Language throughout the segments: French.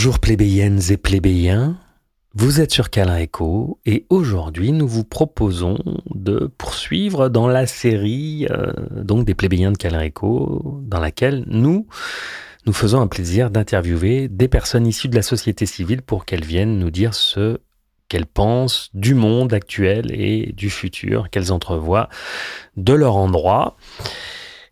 Bonjour plébéiennes et plébéiens, vous êtes sur Calin Echo et aujourd'hui nous vous proposons de poursuivre dans la série euh, donc des plébéiens de Calin Echo dans laquelle nous nous faisons un plaisir d'interviewer des personnes issues de la société civile pour qu'elles viennent nous dire ce qu'elles pensent du monde actuel et du futur qu'elles entrevoient de leur endroit.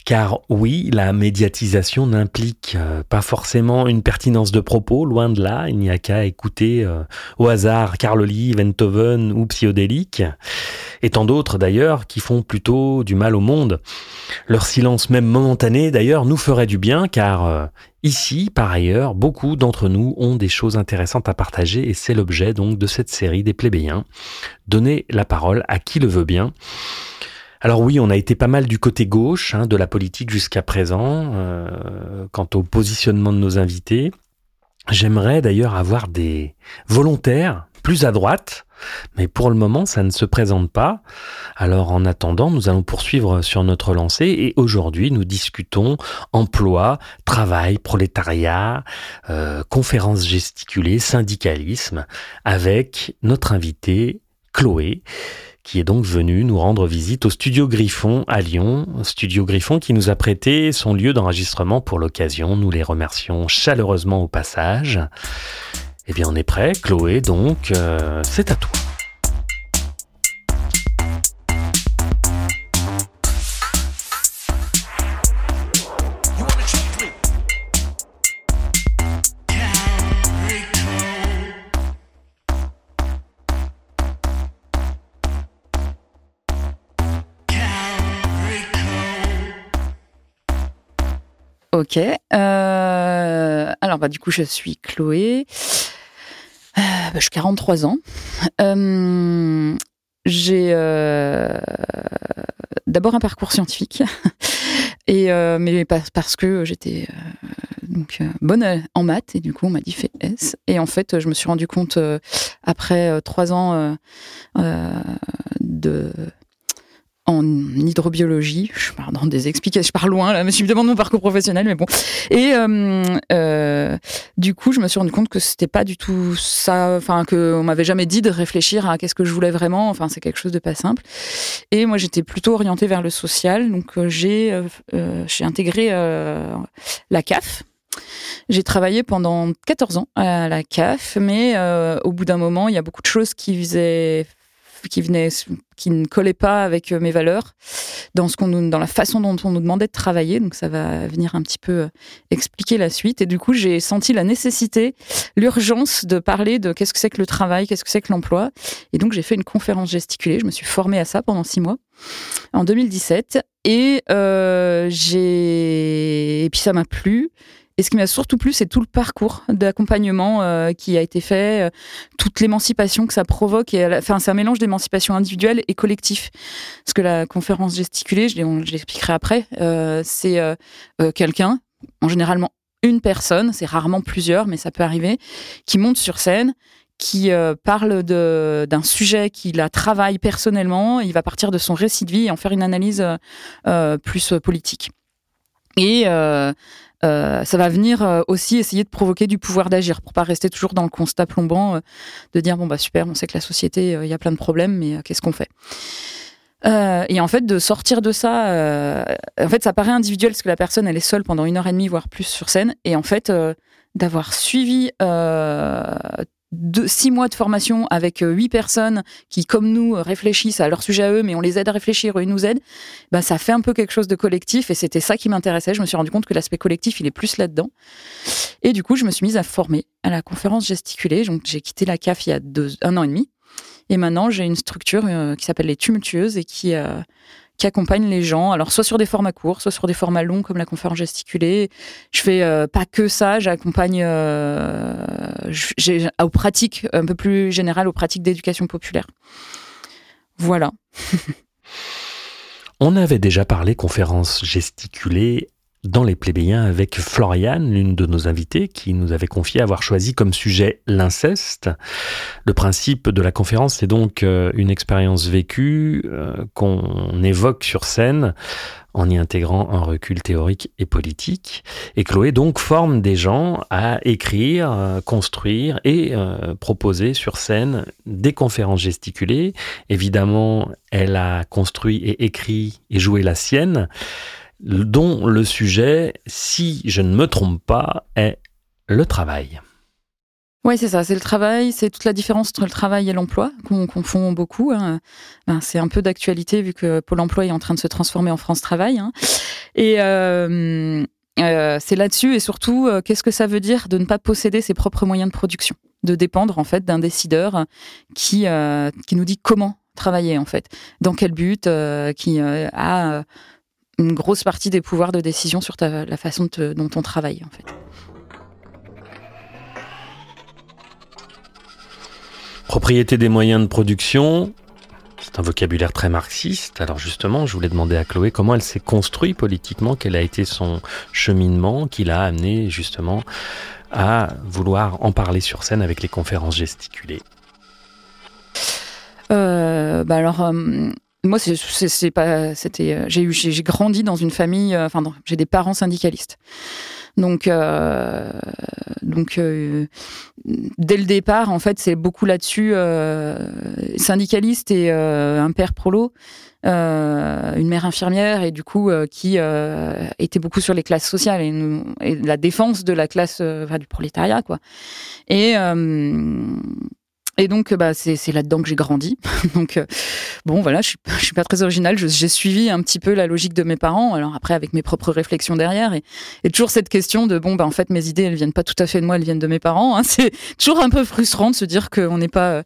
Car oui, la médiatisation n'implique euh, pas forcément une pertinence de propos, loin de là, il n'y a qu'à écouter euh, au hasard Carloli, Venthoven ou Psyodélique, et tant d'autres d'ailleurs qui font plutôt du mal au monde. Leur silence même momentané d'ailleurs nous ferait du bien car euh, ici, par ailleurs, beaucoup d'entre nous ont des choses intéressantes à partager et c'est l'objet donc de cette série des plébéiens. Donner la parole à qui le veut bien. Alors oui, on a été pas mal du côté gauche hein, de la politique jusqu'à présent, euh, quant au positionnement de nos invités. J'aimerais d'ailleurs avoir des volontaires plus à droite, mais pour le moment, ça ne se présente pas. Alors en attendant, nous allons poursuivre sur notre lancée et aujourd'hui, nous discutons emploi, travail, prolétariat, euh, conférences gesticulées, syndicalisme, avec notre invité Chloé qui est donc venu nous rendre visite au Studio Griffon à Lyon. Studio Griffon qui nous a prêté son lieu d'enregistrement pour l'occasion. Nous les remercions chaleureusement au passage. Eh bien, on est prêt, Chloé, donc euh, c'est à toi. Ok. Euh, alors, bah, du coup, je suis Chloé. Euh, bah, je 43 ans. Euh, j'ai d'abord un parcours scientifique, et, mais parce que j'étais donc bonne en maths, et du coup, on m'a dit fais S. Et en fait, je me suis rendu compte, après trois ans de en hydrobiologie. Je pars dans des explications, je pars loin là, mais je me demande mon parcours professionnel, mais bon. Et euh, euh, du coup, je me suis rendu compte que c'était pas du tout ça, enfin que on m'avait jamais dit de réfléchir à qu'est-ce que je voulais vraiment. Enfin, c'est quelque chose de pas simple. Et moi, j'étais plutôt orientée vers le social, donc euh, j'ai j'ai intégré la CAF. J'ai travaillé pendant 14 ans à la CAF, mais au bout d'un moment, il y a beaucoup de choses qui faisaient qui venait, qui ne collait pas avec euh, mes valeurs dans ce qu'on nous, dans la façon dont on nous demandait de travailler. Donc ça va venir un petit peu euh, expliquer la suite. Et du coup, j'ai senti la nécessité, l'urgence de parler de qu'est-ce que c'est que le travail, qu'est-ce que c'est que l'emploi. Et donc j'ai fait une conférence gesticulée. Je me suis formée à ça pendant six mois en 2017 et euh, j'ai et puis ça m'a plu. Et ce qui m'a surtout plu, c'est tout le parcours d'accompagnement euh, qui a été fait, euh, toute l'émancipation que ça provoque. Enfin, c'est un mélange d'émancipation individuelle et collectif. Parce que la conférence gesticulée, je l'expliquerai après, euh, c'est quelqu'un, en généralement une personne, c'est rarement plusieurs, mais ça peut arriver, qui monte sur scène, qui parle d'un sujet qu'il a travaillé personnellement. Il va partir de son récit de vie et en faire une analyse plus politique. Et euh, ça va venir euh, aussi essayer de provoquer du pouvoir d'agir pour pas rester toujours dans le constat plombant euh, de dire bon bah super, on sait que la société il y a plein de problèmes, mais qu'est-ce qu'on fait? Et en fait, de sortir de ça, en fait, ça paraît individuel parce que la personne, elle est seule pendant une heure et demie, voire plus sur scène. Et en fait, d'avoir suivi de six mois de formation avec euh, huit personnes qui, comme nous, réfléchissent à leur sujet à eux, mais on les aide à réfléchir, eux, ils nous aident, ben, ça fait un peu quelque chose de collectif et c'était ça qui m'intéressait. Je me suis rendu compte que l'aspect collectif, il est plus là-dedans. Et du coup, je me suis mise à former à la conférence gesticulée. Donc, j'ai quitté la CAF il y a un an et demi. Et maintenant, j'ai une structure euh, qui s'appelle les Tumultueuses et qui, euh, qui accompagne les gens, alors soit sur des formats courts, soit sur des formats longs comme la conférence gesticulée. Je fais euh, pas que ça, j'accompagne euh, aux pratiques un peu plus générales, aux pratiques d'éducation populaire. Voilà. On avait déjà parlé conférence gesticulée dans les plébéiens avec Floriane, l'une de nos invitées, qui nous avait confié avoir choisi comme sujet l'inceste. Le principe de la conférence, c'est donc euh, une expérience vécue euh, qu'on évoque sur scène en y intégrant un recul théorique et politique. Et Chloé donc forme des gens à écrire, construire et euh, proposer sur scène des conférences gesticulées. Évidemment, elle a construit et écrit et joué la sienne, dont le sujet, si je ne me trompe pas, est le travail. Oui, c'est ça, c'est le travail, c'est toute la différence entre le travail et l'emploi qu'on confond beaucoup. Hein. Ben, c'est un peu d'actualité vu que Pôle emploi est en train de se transformer en France Travail. Hein. Et euh, euh, c'est là-dessus et surtout, euh, qu'est-ce que ça veut dire de ne pas posséder ses propres moyens de production, de dépendre en fait d'un décideur qui, qui nous dit comment travailler en fait, dans quel but, qui a une grosse partie des pouvoirs de décision sur la façon dont on travaille en fait. Propriété des moyens de production, c'est un vocabulaire très marxiste. Alors justement, je voulais demander à Chloé comment elle s'est construite politiquement, quel a été son cheminement qui l'a amené justement à vouloir en parler sur scène avec les conférences gesticulées. Euh, bah alors, euh, moi, c'est pas, c'était, euh, j'ai eu, j'ai grandi dans une famille, enfin, j'ai des parents syndicalistes. Donc, euh, donc euh, dès le départ, en fait, c'est beaucoup là-dessus. Euh, syndicaliste et un père prolo, une mère infirmière, et du coup, qui était beaucoup sur les classes sociales et, la défense de la classe, du prolétariat, quoi. Et et donc, bah, c'est là-dedans que j'ai grandi. donc, euh, bon, voilà, je suis, suis pas très originale. J'ai suivi un petit peu la logique de mes parents. Alors après, avec mes propres réflexions derrière, et, toujours cette question de bon, bah, en fait, mes idées, elles viennent pas tout à fait de moi, elles viennent de mes parents. Hein. C'est toujours un peu frustrant de se dire qu'on n'est pas euh,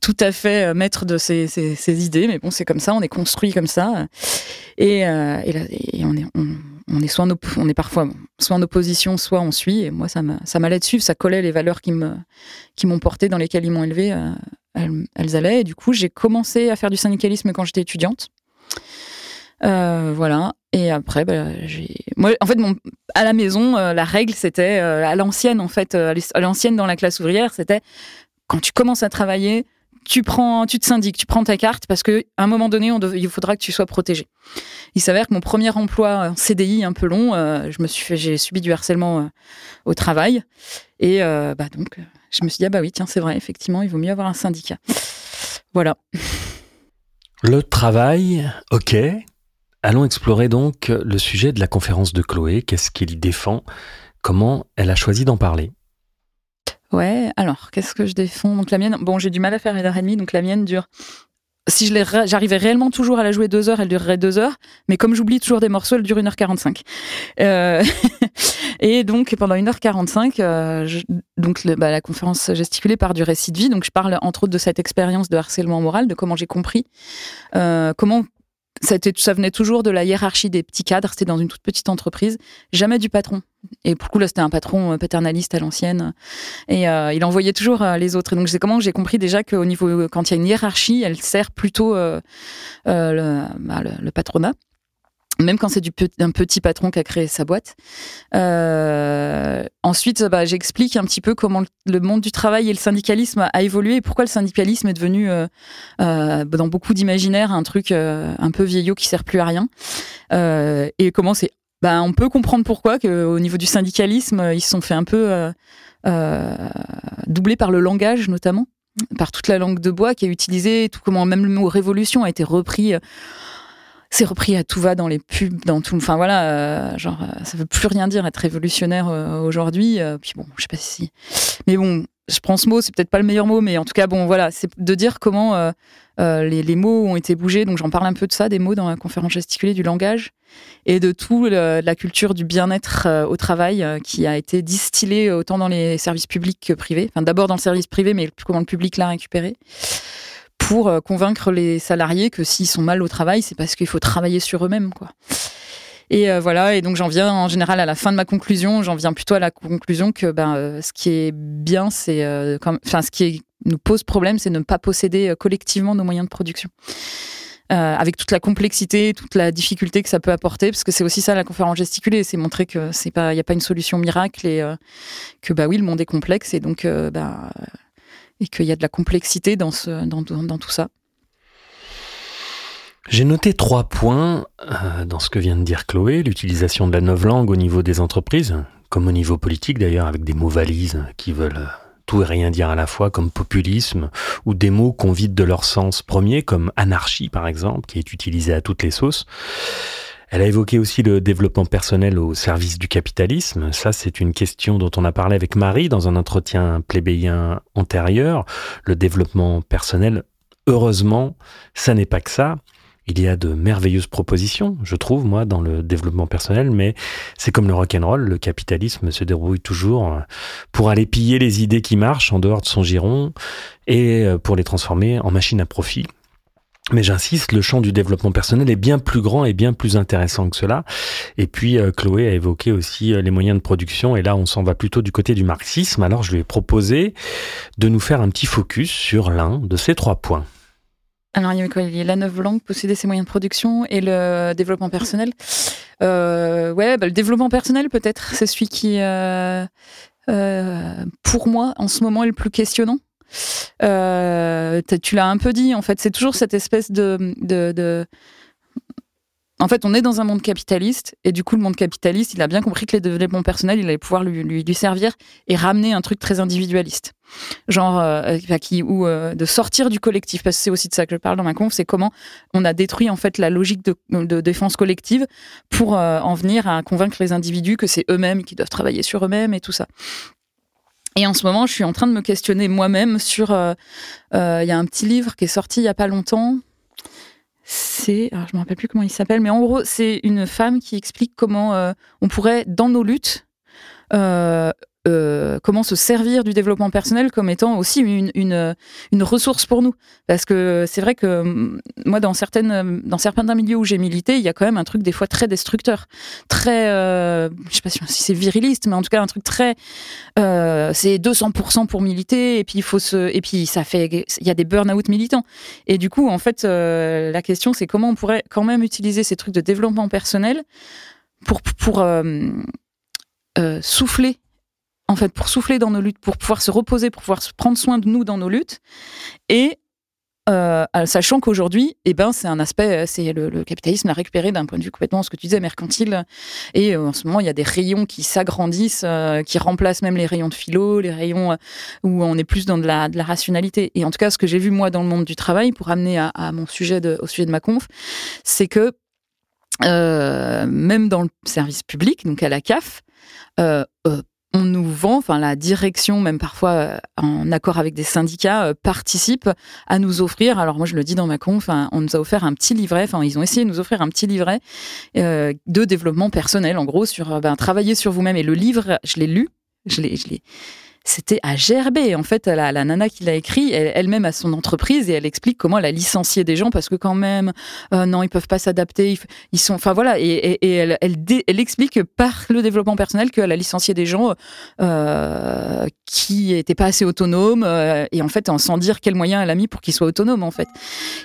tout à fait euh, maître de ses, ses, idées, mais bon, c'est comme ça, on est construit comme ça, et, et, et on est on, on est soit on est parfois soit en opposition, soit on suit. Et moi, ça m'allait dessus, ça collait les valeurs qui qui m'ont porté, dans lesquelles ils m'ont élevé, euh, elles, allaient. Et du coup, j'ai commencé à faire du syndicalisme quand j'étais étudiante. Euh, voilà. Et après, bah, j'ai. Moi, en fait, à la maison, euh, la règle, c'était à l'ancienne, en fait, à l'ancienne dans la classe ouvrière, c'était quand tu commences à travailler, tu prends, tu te syndiques, tu prends ta carte parce que un moment donné, il faudra que tu sois protégé. Il s'avère que mon premier emploi CDI un peu long, euh, je me suis fait, j'ai subi du harcèlement euh, au travail et euh, bah donc je me suis dit ah bah oui tiens c'est vrai effectivement il vaut mieux avoir un syndicat. Voilà. Le travail, ok. Allons explorer donc le sujet de la conférence de Chloé. Qu'est-ce qu'il défend? Comment elle a choisi d'en parler? Ouais, alors, qu'est-ce que je défends? Donc la mienne, bon, j'ai du mal à faire une heure et demie, donc la mienne dure. Si j'arrivais réellement toujours à la jouer deux heures, elle durerait deux heures. Mais comme j'oublie toujours des morceaux, elle dure une heure quarante-cinq. Euh, et donc pendant une heure quarante-cinq, euh, donc bah, la conférence gesticulée part du récit de vie. Donc je parle entre autres de cette expérience de harcèlement moral, de comment j'ai compris, euh, comment ça, ça, venait toujours de la hiérarchie des petits cadres. C'était dans une toute petite entreprise, jamais du patron. Et pour le coup, là, c'était un patron euh, paternaliste à l'ancienne. Et euh, il envoyait toujours euh, les autres. Et donc, c'est comment j'ai compris déjà qu'au niveau, quand il y a une hiérarchie, elle sert plutôt bah, le, patronat même quand c'est du un petit patron qui a créé sa boîte. Euh, ensuite, bah, j'explique un petit peu comment le monde du travail et le syndicalisme a évolué et pourquoi le syndicalisme est devenu, euh, euh, dans beaucoup d'imaginaires, un truc un peu vieillot qui sert plus à rien. et comment c'est. Bah, on peut comprendre pourquoi qu'au niveau du syndicalisme, ils se sont fait un peu doubler par le langage, notamment, par toute la langue de bois qui est utilisée, tout comment même le mot révolution a été repris c'est repris à tout va dans les pubs, dans tout. Enfin voilà, euh, genre euh, ça veut plus rien dire être révolutionnaire euh, aujourd'hui. puis bon, je sais pas si. Mais bon, je prends ce mot, c'est peut-être pas le meilleur mot, mais en tout cas bon voilà, c'est de dire comment les, mots ont été bougés. Donc j'en parle un peu de ça, des mots dans la conférence gesticulée du langage et de tout la culture du bien-être au travail qui a été distillée autant dans les services publics que privés. Enfin d'abord dans le service privé, mais comment le public l'a récupéré pour euh, convaincre les salariés que s'ils sont mal au travail, c'est parce qu'il faut travailler sur eux-mêmes, quoi. Et euh, voilà, et donc j'en viens en général à la fin de ma conclusion, j'en viens plutôt à la conclusion que ben, euh, ce qui est bien, c'est, enfin, ce qui nous pose problème, c'est ne pas posséder collectivement nos moyens de production. avec toute la complexité, toute la difficulté que ça peut apporter, parce que c'est aussi ça la conférence gesticulée, c'est montrer que c'est pas, il n'y a pas une solution miracle et que bah oui, le monde est complexe et donc bah, et qu'il y a de la complexité dans, tout ça. J'ai noté trois points euh, dans ce que vient de dire Chloé, l'utilisation de la langue au niveau des entreprises, comme au niveau politique d'ailleurs, avec des mots valises qui veulent euh, tout et rien dire à la fois, comme populisme, ou des mots qu'on vide de leur sens premier, comme anarchie par exemple, qui est utilisé à toutes les sauces. Elle a évoqué aussi le développement personnel au service du capitalisme. Ça, c'est une question dont on a parlé avec Marie dans un entretien plébéien antérieur. Le développement personnel, heureusement, ça n'est pas que ça. Il y a de merveilleuses propositions, je trouve, moi, dans le développement personnel, mais c'est comme le rock'n'roll, le capitalisme se débrouille toujours pour aller piller les idées qui marchent en dehors de son giron et pour les transformer en machines à profit. Mais j'insiste, le champ du développement personnel est bien plus grand et bien plus intéressant que cela. Et puis euh, Chloé a évoqué aussi euh, les moyens de production, et là on s'en va plutôt du côté du marxisme. Alors je lui ai proposé de nous faire un petit focus sur l'un de ces trois points. Alors, il y a la neuve langue, posséder ses moyens de production et le développement personnel. Euh, ouais, bah, le développement personnel, peut-être, c'est celui qui, pour moi, en ce moment, est le plus questionnant. Euh, tu l'as un peu dit, en fait, c'est toujours cette espèce de, de, En fait, on est dans un monde capitaliste, et du coup, le monde capitaliste, il a bien compris que les développements personnels, il allait pouvoir lui, servir et ramener un truc très individualiste. Genre, euh, qui, ou euh, de sortir du collectif, parce que c'est aussi de ça que je parle dans ma conf, c'est comment on a détruit en fait la logique de, de défense collective pour en venir à convaincre les individus que c'est eux-mêmes qui doivent travailler sur eux-mêmes et tout ça. Et en ce moment, je suis en train de me questionner moi-même sur. Euh, euh, il y a un petit livre qui est sorti il y a pas longtemps. C'est, je me rappelle plus comment il s'appelle, mais en gros, c'est une femme qui explique comment euh, on pourrait, dans nos luttes, euh, comment se servir du développement personnel comme étant aussi une, une, une ressource pour nous. Parce que c'est vrai que mm, moi, dans, certaines, dans certains milieux où j'ai milité, il y a quand même un truc des fois très destructeur, très, euh, je sais pas si c'est viriliste, mais en tout cas un truc très, euh, c'est 200% pour militer et puis il faut se, et puis ça fait, il y a des burn-out militants. Et du coup, en fait, euh, la question c'est comment on pourrait quand même utiliser ces trucs de développement personnel pour, pour souffler en fait, pour souffler dans nos luttes, pour pouvoir se reposer, pour pouvoir prendre soin de nous dans nos luttes. Et euh, sachant qu'aujourd'hui, eh ben, c'est un aspect, c'est le, capitalisme a récupéré d'un point de vue complètement ce que tu disais, mercantile. Et euh, en ce moment, il y a des rayons qui s'agrandissent, euh, qui remplacent même les rayons de philo, les rayons où on est plus dans de la, la rationalité. Et en tout cas, ce que j'ai vu moi dans le monde du travail, pour amener à, mon sujet au sujet de ma conf, c'est que même dans le service public, donc à la CAF, on nous vend, enfin la direction, même parfois euh, en accord avec des syndicats, euh, participe à nous offrir. Alors moi je le dis dans ma conf, on nous a offert un petit livret, enfin ils ont essayé de nous offrir un petit livret euh, de développement personnel, en gros sur ben, travailler sur vous-même. Et le livre, je l'ai lu, je l'ai, je l'ai c'était à gerber. En fait, la, la nana qui l'a écrit, elle-même a son entreprise et elle explique comment elle a licencié des gens parce que quand même, euh, non, ils peuvent pas s'adapter. Ils, sont, enfin voilà, et, elle, elle, explique par le développement personnel qu'elle a licencié des gens euh, qui étaient pas assez autonomes euh, et en fait, sans dire quels moyens elle a mis pour qu'ils soient autonomes en fait.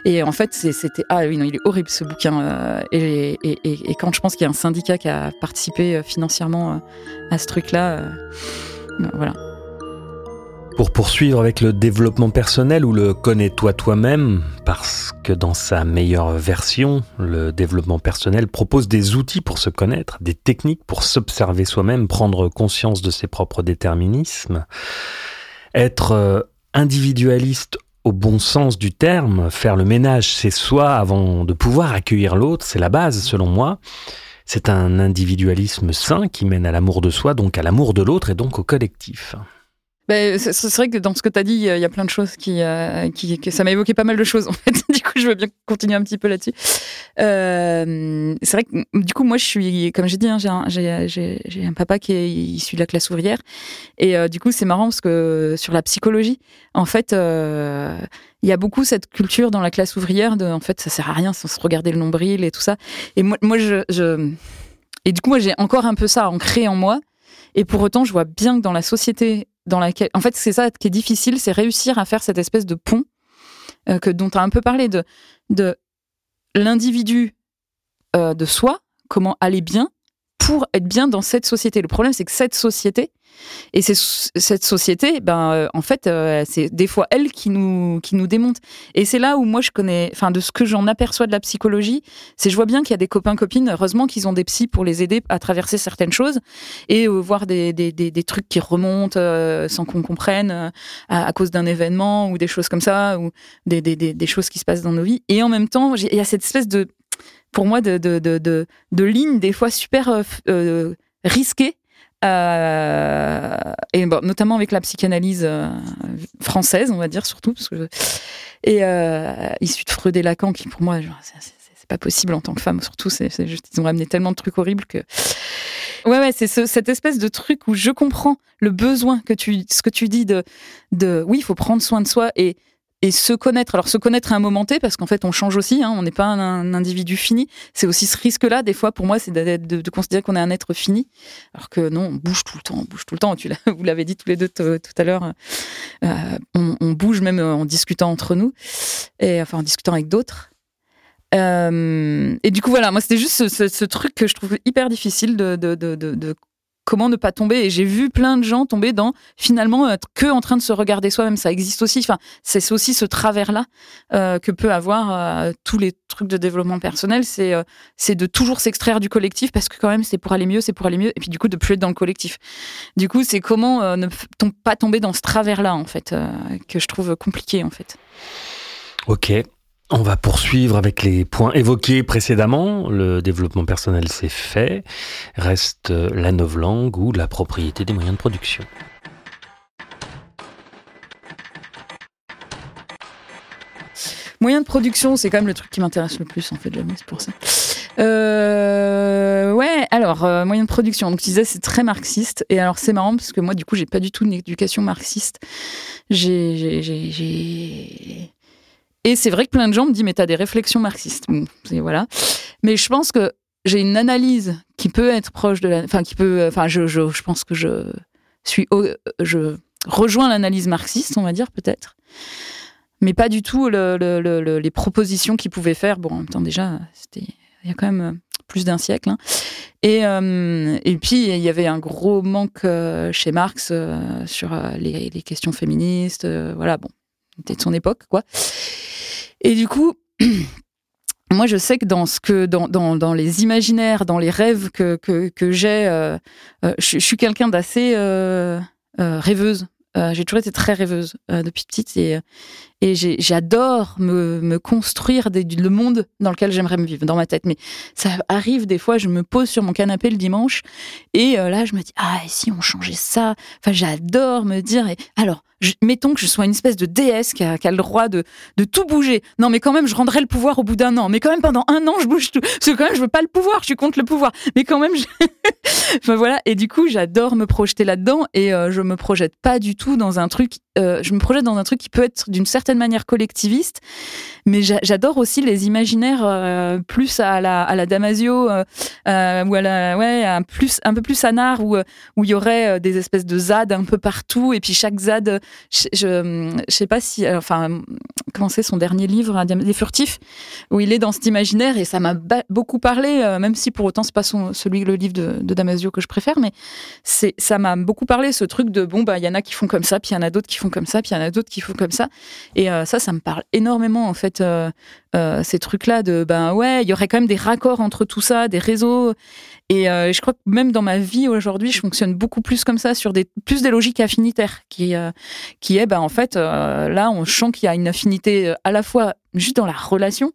Et en fait, c'était ah oui non, il est horrible ce bouquin. et, et, quand je pense qu'il y a un syndicat qui a participé financièrement à ce truc-là, voilà. Pour poursuivre avec le développement personnel ou le connais-toi toi-même, parce que dans sa meilleure version, le développement personnel propose des outils pour se connaître, des techniques pour s'observer soi-même, prendre conscience de ses propres déterminismes, être euh, individualiste au bon sens du terme, faire le ménage, c'est soi avant de pouvoir accueillir l'autre, c'est la base selon moi. C'est un individualisme sain qui mène à l'amour de soi, donc à l'amour de l'autre et donc au collectif. Ben, c'est vrai que dans ce que tu as dit, il y a plein de choses qui, euh, qui, ça m'a évoqué pas mal de choses en fait. du coup, je veux bien continuer un petit peu là-dessus. Euh, c'est vrai que du coup, moi, je suis, comme j'ai dit, hein, j'ai un, un, papa qui est issu de la classe ouvrière, et euh, du coup, c'est marrant parce que sur la psychologie, en fait, euh, il y a beaucoup cette culture dans la classe ouvrière de, en fait, ça sert à rien sans se regarder le nombril et tout ça. Et moi, moi je, je et du coup, moi, j'ai encore un peu ça ancré en moi. Et pour autant, je vois bien que dans la société dans laquelle, en fait, c'est ça qui est difficile, c'est réussir à faire cette espèce de pont euh, que dont tu as un peu parlé de de l'individu euh, de soi, comment aller bien, pour être bien dans cette société. Le problème, c'est que cette société, et c'est cette société, ben, euh, en fait, euh, c'est des fois elle qui nous, qui nous démonte. Et c'est là où moi je connais, enfin, de ce que j'en aperçois de la psychologie, c'est je vois bien qu'il y a des copains, copines, heureusement qu'ils ont des psys pour les aider à traverser certaines choses et euh, voir des, des, des, des, trucs qui remontent sans qu'on comprenne à, cause d'un événement ou des choses comme ça, ou des, des, choses qui se passent dans nos vies. Et en même temps, il y a cette espèce de, pour moi, de, de, de, de, de ligne des fois super risquée euh, et bon, notamment avec la psychanalyse euh, française, on va dire surtout, parce que et euh, issu de Freud et Lacan, qui pour moi, c'est pas possible en tant que femme, surtout, c'est ils ont ramené tellement de trucs horribles que. Ouais, ouais, c'est ce, cette espèce de truc où je comprends le besoin que tu, ce que tu dis de, de, oui, il faut prendre soin de soi et et se connaître. Alors se connaître à un moment T, parce qu'en fait on change aussi, hein, on n'est pas un, individu fini. C'est aussi ce risque-là, des fois pour moi, c'est de, de, considérer qu'on est un être fini, alors que non, on bouge tout le temps, on bouge tout le temps. Vous l'avez dit tous les deux tout à l'heure, euh, on, bouge même en discutant entre nous, et enfin en discutant avec d'autres. Euh, et du coup voilà, moi c'était juste ce, truc que je trouve hyper difficile de comment ne pas tomber Et j'ai vu plein de gens tomber dans finalement être que en train de se regarder soi-même. Ça existe aussi. Enfin, c'est aussi ce travers-là euh, que peut avoir euh, tous les trucs de développement personnel. C'est euh, c'est de toujours s'extraire du collectif parce que quand même c'est pour aller mieux, c'est pour aller mieux. Et puis du coup de plus être dans le collectif. Du coup, c'est comment ne pas tomber dans ce travers-là en fait que je trouve compliqué en fait. Ok, on va poursuivre avec les points évoqués précédemment. Le développement personnel, c'est fait. Reste la novlangue ou la propriété des moyens de production. Moyens de production, c'est quand même le truc qui m'intéresse le plus, en fait, jamais, c'est pour ça. Euh, ouais, alors, euh, moyens de production. Donc, tu disais, c'est très marxiste. Et alors, c'est marrant parce que moi, du coup, j'ai pas du tout une éducation marxiste. J'ai et c'est vrai que plein de gens me disent, mais t'as des réflexions marxistes. voilà. Mais je pense que j'ai une analyse qui peut être proche de la. Enfin, qui peut. Enfin, je, je, je pense que je suis. Je rejoins l'analyse marxiste, on va dire, peut-être. Mais pas du tout le, les propositions qu'il pouvait faire. Bon, en même temps, déjà, c'était. Il y a quand même plus d'un siècle. Hein. Et, euh, et puis, il y avait un gros manque euh, chez Marx euh, sur les, les, questions féministes. voilà, bon, c'était de son époque, quoi. Et du coup, moi, je sais que dans ce dans, dans, les imaginaires, dans les rêves que, que, que j'ai, euh, euh, je, suis quelqu'un d'assez euh, rêveuse. j'ai toujours été très rêveuse depuis petite et, et j'adore me, me, construire des, le monde dans lequel j'aimerais me vivre dans ma tête. Mais ça arrive des fois, je me pose sur mon canapé le dimanche et là, je me dis ah et si on changeait ça? Enfin, j'adore me dire et alors mettons que je sois une espèce de déesse qui a, le droit de, de, tout bouger. Non, mais quand même, je rendrai le pouvoir au bout d'un an. Mais quand même, pendant un an, je bouge tout. Parce que quand même, je veux pas le pouvoir, je suis contre le pouvoir. Mais quand même, je... enfin, voilà. Et du coup, j'adore me projeter là-dedans et euh, je me projette pas du tout dans un truc. Euh, je me projette dans un truc qui peut être d'une certaine manière collectiviste, mais j'adore aussi les imaginaires euh, plus à la, à la Damasio ou à la, ouais, un, plus, un peu plus anard où où il y aurait des espèces de ZAD un peu partout et puis chaque ZAD je, je, sais pas si, euh, enfin, comment c'est son dernier livre, Les Furtifs, où il est dans cet imaginaire et ça m'a beaucoup parlé, euh, même si pour autant c'est pas son, celui, le livre de, Damasio que je préfère, mais ça m'a beaucoup parlé ce truc de bon bah il y en a qui font comme ça, puis il y en a d'autres qui font comme ça, puis il y en a d'autres qui font comme ça, et euh, ça, ça me parle énormément en fait. ces trucs-là de ben ouais, il y aurait quand même des raccords entre tout ça, des réseaux. Et je crois que même dans ma vie aujourd'hui, je fonctionne beaucoup plus comme ça, sur des plus des logiques affinitaires, qui qui est, ben, en fait, euh, là, on sent qu'il y a une affinité euh, à la fois juste dans la relation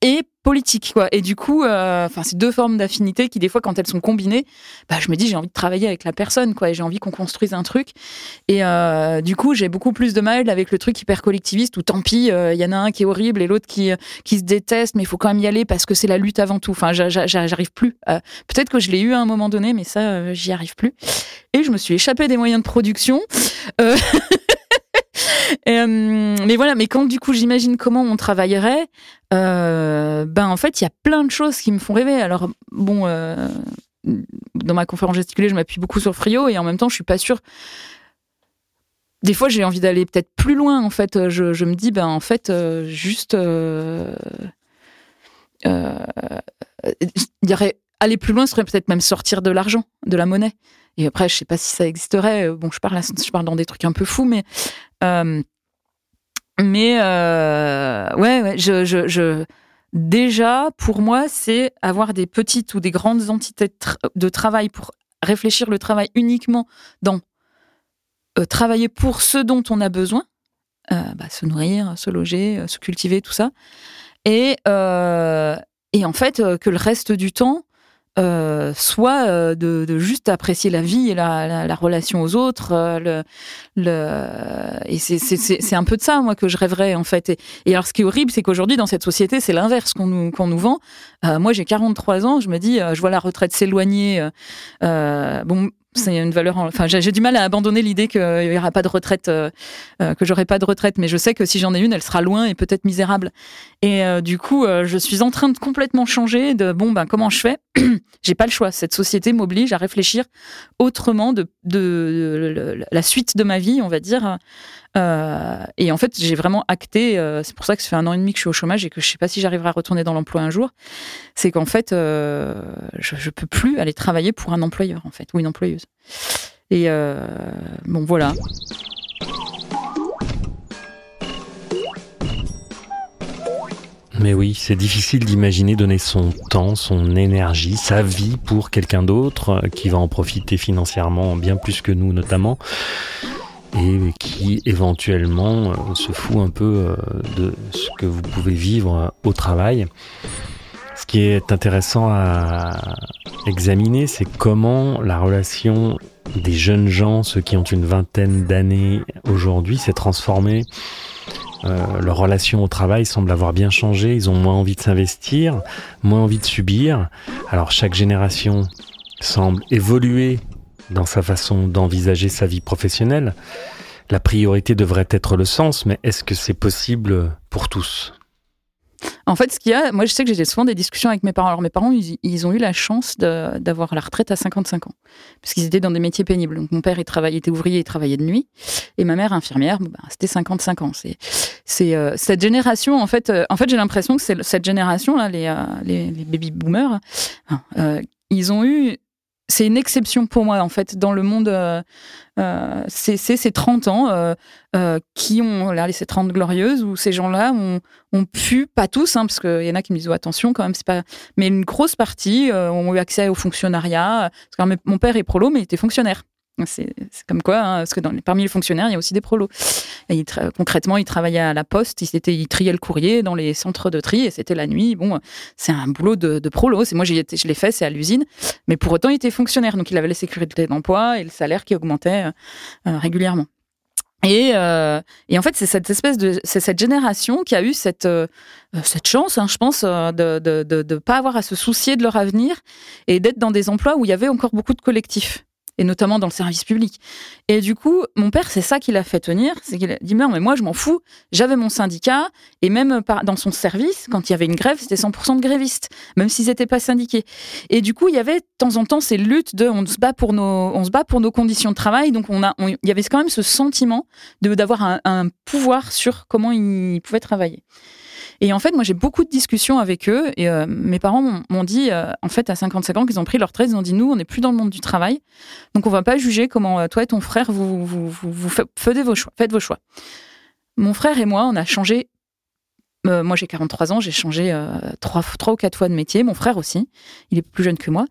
et politique quoi. Et du coup euh, enfin c'est deux formes d'affinité qui des fois quand elles sont combinées bah je me dis j'ai envie de travailler avec la personne quoi j'ai envie qu'on construise un truc. Et du coup j'ai beaucoup plus de mal avec le truc hyper collectiviste où tant pis il y en a un qui est horrible et l'autre qui qui se déteste mais il faut quand même y aller parce que c'est la lutte avant tout. Enfin j'arrive plus peut-être que je l'ai eu à un moment donné mais ça j'y arrive plus. Et je me suis échappée des moyens de production Euh, mais voilà, mais quand du coup j'imagine comment on travaillerait, euh, ben en fait il y a plein de choses qui me font rêver. Alors bon, euh, dans ma conférence gesticulée, je m'appuie beaucoup sur Frio et en même temps je suis pas sûre. Des fois j'ai envie d'aller peut-être plus loin en fait. Je, me dis ben en fait juste il y aller plus loin serait peut-être même sortir de l'argent, de la monnaie. Et après, je sais pas si ça existerait. Bon, je parle, je parle dans des trucs un peu fous, mais mais ouais, ouais, je, déjà pour moi, c'est avoir des petites ou des grandes entités de travail pour réfléchir le travail uniquement dans euh, travailler pour ce dont on a besoin, euh, bah, se nourrir, se loger, euh, se cultiver, tout ça. Et, et en fait, que le reste du temps, soit de, juste apprécier la vie et la, relation aux autres. le, le, et c'est un peu de ça, moi, que je rêverais, en fait. Et, alors, ce qui est horrible, c'est qu'aujourd'hui, dans cette société, c'est l'inverse qu'on nous, qu'on nous vend. moi, j'ai 43 ans, je me dis, je vois la retraite s'éloigner. bon, c'est une valeur. Enfin, j'ai du mal à abandonner l'idée qu'il n'y aura pas de retraite, euh, euh, que j'aurai pas de retraite, mais je sais que si j'en ai une, elle sera loin et peut-être misérable. Et euh, du coup, je suis en train de complètement changer. De bon, ben comment je fais? J'ai pas le choix. Cette société m'oblige à réfléchir autrement de, de, la suite de ma vie, on va dire, euh, et en fait, j'ai vraiment acté, euh, c'est pour ça que ça fait un an et demi que je suis au chômage et que je sais pas si j'arriverai à retourner dans l'emploi un jour, c'est qu'en fait, euh, je, je peux plus aller travailler pour un employeur, en fait, ou une employeuse. Et bon, voilà. Mais oui, c'est difficile d'imaginer donner son temps, son énergie, sa vie pour quelqu'un d'autre qui va en profiter financièrement bien plus que nous notamment et qui éventuellement euh, se fout un peu euh, de ce que vous pouvez vivre au travail. Ce qui est intéressant à examiner, c'est comment la relation des jeunes gens, ceux qui ont une vingtaine d'années aujourd'hui, s'est transformée. Euh, leur relation au travail semble avoir bien changé. Ils ont moins envie de s'investir, moins envie de subir. Alors chaque génération semble évoluer dans sa façon d'envisager sa vie professionnelle. La priorité devrait être le sens, mais est-ce que c'est possible pour tous? En fait, ce qu'il y a, moi je sais que j'ai souvent des discussions avec mes parents. Alors mes parents, ils, ont eu la chance d'avoir la retraite à 55 ans, parce qu'ils étaient dans des métiers pénibles. Donc mon père, il travaillait, était ouvrier, il travaillait de nuit, et ma mère, infirmière, bah, c'était 55 ans. C'est euh, cette génération, en fait, euh, en fait j'ai l'impression que cette génération-là, les, euh, les, baby boomers, ils ont eu c'est une exception pour moi, en fait, dans le monde. Euh, euh, c'est ces 30 ans euh, qui ont là, ces 30 glorieuses, où ces gens-là ont, pu, pas tous, hein, parce qu'il y en a qui me disent oh, attention, quand même, c'est pas. Mais une grosse partie ont eu accès au fonctionnariat. Mon père est prolo, mais il était fonctionnaire. C'est comme quoi, hein, parce que parmi les fonctionnaires, il y a aussi des prolos. Et concrètement, il travaillait à la poste, il, il triait le courrier dans les centres de tri, et c'était la nuit. Bon, c'est un boulot de, de prolo. Moi, je l'ai fait, c'est à l'usine. Mais pour autant, il était fonctionnaire, donc il avait la sécurité d'emploi et le salaire qui augmentait euh, euh, régulièrement. Et, euh, et, en fait, c'est cette espèce de, c'est cette génération qui a eu cette cette chance, hein, je pense, de de, de de pas avoir à se soucier de leur avenir et d'être dans des emplois où il y avait encore beaucoup de collectifs et notamment dans le service public. Et du coup, mon père, c'est ça qui l'a fait tenir, c'est qu'il a dit, mais moi, je m'en fous, j'avais mon syndicat, et même dans son service, quand il y avait une grève, c'était 100% de grévistes, même s'ils n'étaient pas syndiqués. Et du coup, il y avait de temps en temps ces luttes de, on se bat pour nos, on se bat pour nos conditions de travail, donc on a, il y avait quand même ce sentiment d'avoir un, un pouvoir sur comment ils pouvaient travailler. Et en fait, moi, j'ai beaucoup de discussions avec eux. Et euh, mes parents m'ont dit, euh, en fait, à 55 ans, qu'ils ont pris leur retraite. Ils ont dit, nous, on n'est plus dans le monde du travail. Donc, on va pas juger comment euh, toi et ton frère, vous, faites vos choix. Faites vos choix. Mon frère et moi, on a changé. moi, j'ai 43 ans, j'ai changé trois, trois ou quatre fois de métier. Mon frère aussi, il est plus jeune que moi.